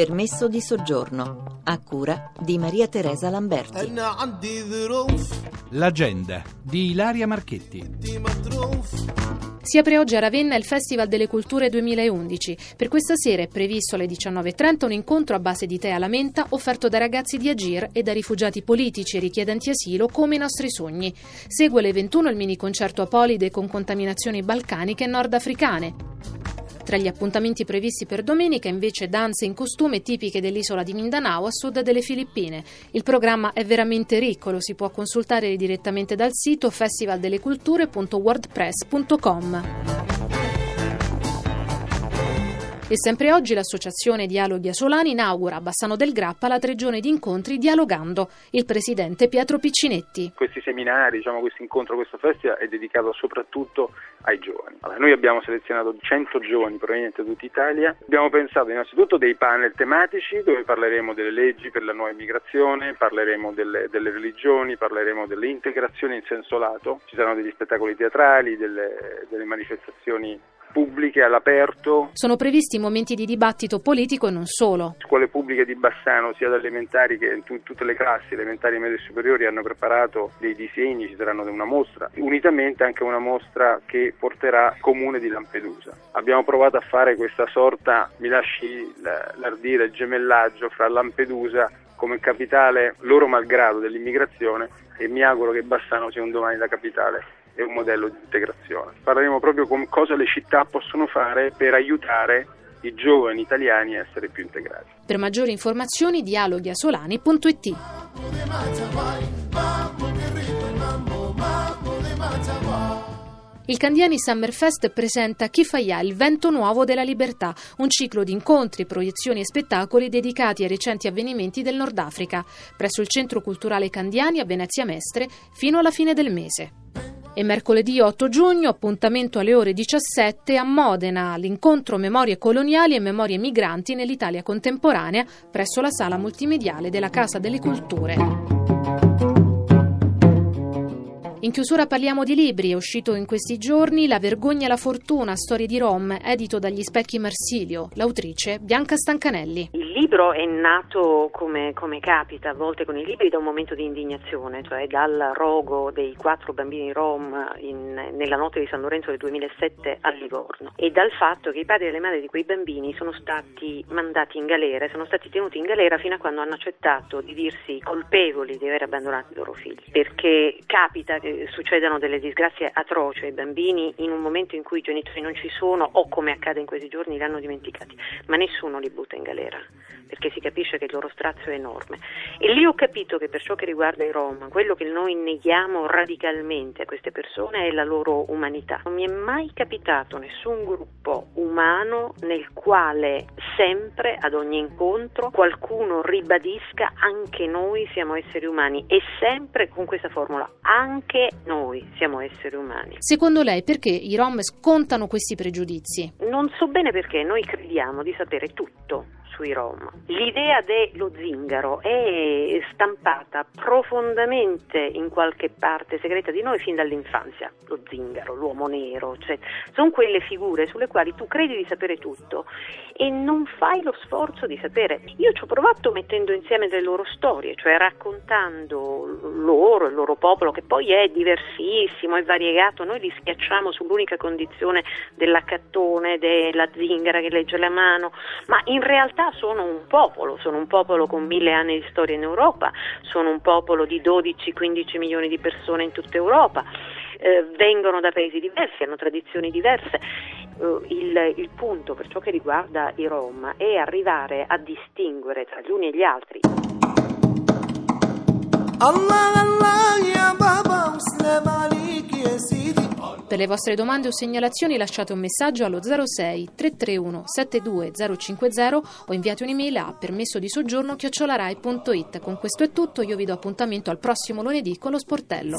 Permesso di soggiorno a cura di Maria Teresa Lamberti. L'agenda di Ilaria Marchetti. Si apre oggi a Ravenna il Festival delle Culture 2011. Per questa sera è previsto alle 19.30 un incontro a base di tè alla menta offerto da ragazzi di Agir e da rifugiati politici e richiedenti asilo come i nostri sogni. Segue alle 21 il mini concerto Apolide con contaminazioni balcaniche e nordafricane. Tra gli appuntamenti previsti per domenica invece danze in costume tipiche dell'isola di Mindanao a sud delle Filippine. Il programma è veramente ricco, lo si può consultare direttamente dal sito festivaldelleculture.wordpress.com. E sempre oggi l'associazione Dialoghi Asolani inaugura a Bassano del Grappa la tre giorni di incontri Dialogando. Il presidente Pietro Piccinetti. Questi seminari, diciamo, questo incontro, questo festival è dedicato soprattutto ai giovani. Allora, noi abbiamo selezionato 100 giovani provenienti da tutta Italia. Abbiamo pensato innanzitutto dei panel tematici dove parleremo delle leggi per la nuova immigrazione, parleremo delle, delle religioni, parleremo dell'integrazione in senso lato. Ci saranno degli spettacoli teatrali, delle, delle manifestazioni pubbliche all'aperto. Sono previsti momenti di dibattito politico e non solo. Scuole pubbliche di Bassano, sia da elementari che in t- tutte le classi, elementari, medie e superiori, hanno preparato dei disegni, ci saranno una mostra, unitamente anche una mostra che porterà comune di Lampedusa. Abbiamo provato a fare questa sorta, mi lasci l'ardire, il gemellaggio fra Lampedusa come capitale loro malgrado dell'immigrazione e mi auguro che Bassano sia un domani la capitale e un modello di integrazione. Parleremo proprio con cosa le città possono fare per aiutare i giovani italiani a essere più integrati. Per maggiori informazioni dialoghiasolani.it il Candiani Summer Fest presenta Chi fa ya, il vento nuovo della libertà, un ciclo di incontri, proiezioni e spettacoli dedicati ai recenti avvenimenti del Nord Africa, presso il Centro Culturale Candiani a Venezia Mestre fino alla fine del mese. E mercoledì 8 giugno, appuntamento alle ore 17 a Modena, l'incontro Memorie coloniali e memorie migranti nell'Italia contemporanea presso la sala multimediale della Casa delle Culture. In chiusura parliamo di libri. È uscito in questi giorni La vergogna e la fortuna, storie di Rom, edito dagli Specchi Marsilio. L'autrice Bianca Stancanelli. Il libro è nato come, come capita a volte con i libri da un momento di indignazione, cioè dal rogo dei quattro bambini Rom in, nella notte di San Lorenzo del 2007 a Livorno e dal fatto che i padri e le madri di quei bambini sono stati mandati in galera, sono stati tenuti in galera fino a quando hanno accettato di dirsi colpevoli di aver abbandonato i loro figli. Perché capita che succedano delle disgrazie atroci ai bambini in un momento in cui i genitori non ci sono o come accade in questi giorni li hanno dimenticati, ma nessuno li butta in galera perché si capisce che il loro strazio è enorme. E lì ho capito che per ciò che riguarda i Rom, quello che noi neghiamo radicalmente a queste persone è la loro umanità. Non mi è mai capitato nessun gruppo umano nel quale sempre, ad ogni incontro, qualcuno ribadisca anche noi siamo esseri umani e sempre con questa formula, anche noi siamo esseri umani. Secondo lei perché i Rom scontano questi pregiudizi? Non so bene perché noi crediamo di sapere tutto sui Rom. L'idea dello zingaro è stampata profondamente in qualche parte segreta di noi fin dall'infanzia. Lo zingaro, l'uomo nero, cioè, sono quelle figure sulle quali tu credi di sapere tutto e non fai lo sforzo di sapere. Io ci ho provato mettendo insieme le loro storie, cioè raccontando loro, il loro popolo, che poi è diversissimo, è variegato. Noi li schiacciamo sull'unica condizione dell'accattone, della zingara che legge la mano, ma in realtà sono un popolo, sono un popolo con mille anni di storia in Europa, sono un popolo di 12-15 milioni di persone in tutta Europa, eh, vengono da paesi diversi, hanno tradizioni diverse. Uh, il, il punto per ciò che riguarda i Rom è arrivare a distinguere tra gli uni e gli altri. Allah, Allah, ya Baba, per le vostre domande o segnalazioni lasciate un messaggio allo 06 331 72 050 o inviate un'email a permesso di soggiorno chiocciolarai.it. Con questo è tutto, io vi do appuntamento al prossimo lunedì con lo sportello.